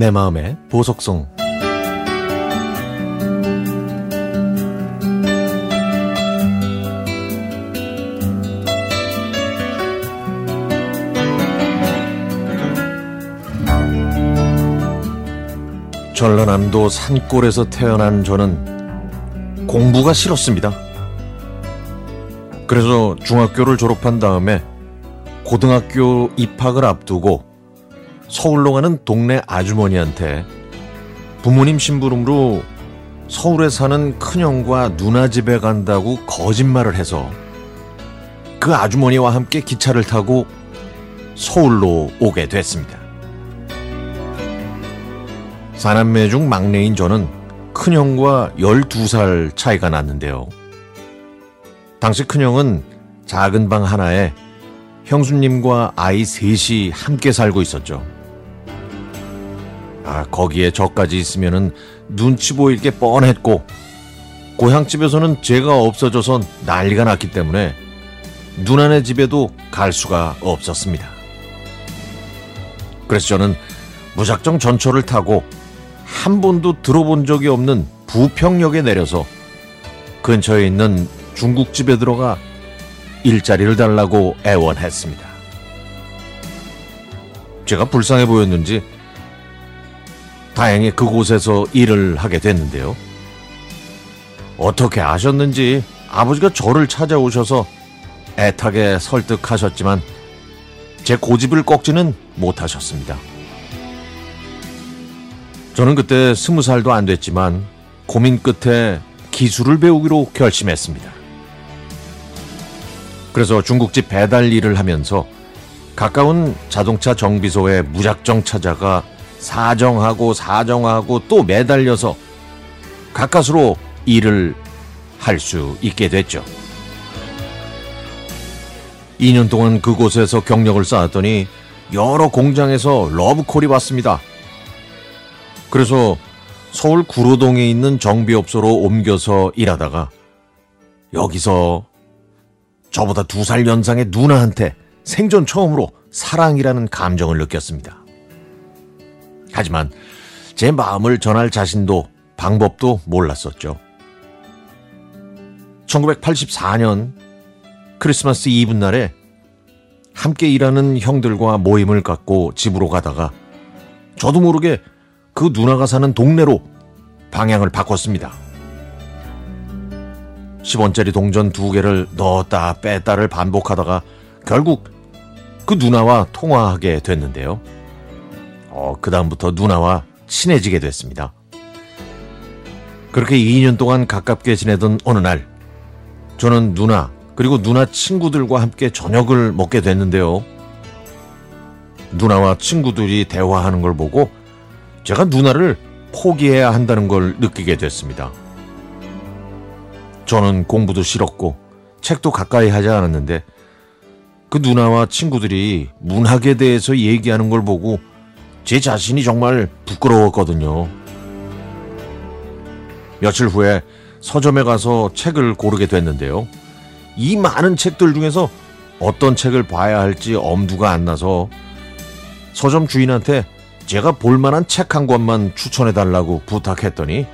내 마음의 보석성 전라남도 산골에서 태어난 저는 공부가 싫었습니다. 그래서 중학교를 졸업한 다음에 고등학교 입학을 앞두고 서울로 가는 동네 아주머니한테 부모님 심부름으로 서울에 사는 큰형과 누나 집에 간다고 거짓말을 해서 그 아주머니와 함께 기차를 타고 서울로 오게 됐습니다. 사남매 중 막내인 저는 큰형과 12살 차이가 났는데요. 당시 큰형은 작은 방 하나에 형수님과 아이 셋이 함께 살고 있었죠. 아, 거기에 저까지 있으면은 눈치 보일 게 뻔했고, 고향집에서는 제가 없어져서 난리가 났기 때문에 누나네 집에도 갈 수가 없었습니다. 그래서 저는 무작정 전철을 타고 한 번도 들어본 적이 없는 부평역에 내려서 근처에 있는 중국집에 들어가 일자리를 달라고 애원했습니다. 제가 불쌍해 보였는지 다행히 그곳에서 일을 하게 됐는데요. 어떻게 아셨는지 아버지가 저를 찾아오셔서 애타게 설득하셨지만 제 고집을 꺾지는 못하셨습니다. 저는 그때 스무 살도 안 됐지만 고민 끝에 기술을 배우기로 결심했습니다. 그래서 중국집 배달 일을 하면서 가까운 자동차 정비소에 무작정 찾아가 사정하고 사정하고 또 매달려서 가까스로 일을 할 수 있게 됐죠. 2년 동안 그곳에서 경력을 쌓았더니 여러 공장에서 러브콜이 왔습니다. 그래서 서울 구로동에 있는 정비업소로 옮겨서 일하다가 여기서 저보다 두 살 연상의 누나한테 생전 처음으로 사랑이라는 감정을 느꼈습니다. 하지만 제 마음을 전할 자신도 방법도 몰랐었죠. 1984년 크리스마스 이브 날에 함께 일하는 형들과 모임을 갖고 집으로 가다가 저도 모르게 그 누나가 사는 동네로 방향을 바꿨습니다. 10원짜리 동전 두 개를 넣었다 뺐다를 반복하다가 결국 그 누나와 통화하게 됐는데요. 어, 그다음부터 누나와 친해지게 됐습니다. 그렇게 2년 동안 가깝게 지내던 어느 날, 저는 누나, 그리고 누나 친구들과 함께 저녁을 먹게 됐는데요. 누나와 친구들이 대화하는 걸 보고 제가 누나를 포기해야 한다는 걸 느끼게 됐습니다. 저는 공부도 싫었고 책도 가까이 하지 않았는데 그 누나와 친구들이 문학에 대해서 얘기하는 걸 보고 제 자신이 정말 부끄러웠거든요. 며칠 후에 서점에 가서 책을 고르게 됐는데요. 이 많은 책들 중에서 어떤 책을 봐야 할지 엄두가 안 나서 서점 주인한테 제가 볼만한 책 한 권만 추천해 달라고 부탁했더니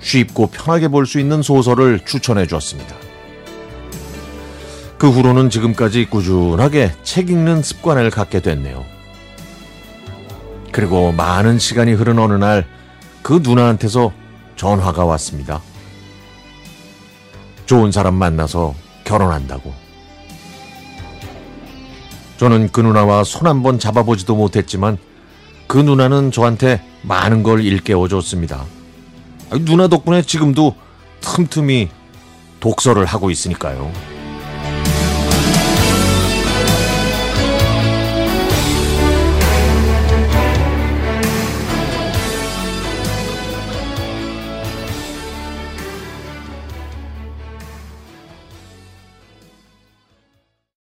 쉽고 편하게 볼 수 있는 소설을 추천해 주었습니다. 그 후로는 지금까지 꾸준하게 책 읽는 습관을 갖게 됐네요. 그리고 많은 시간이 흐른 어느 날 그 누나한테서 전화가 왔습니다. 좋은 사람 만나서 결혼한다고. 저는 그 누나와 손 한 번 잡아보지도 못했지만 그 누나는 저한테 많은 걸 일깨워 줬습니다. 누나 덕분에 지금도 틈틈이 독서를 하고 있으니까요.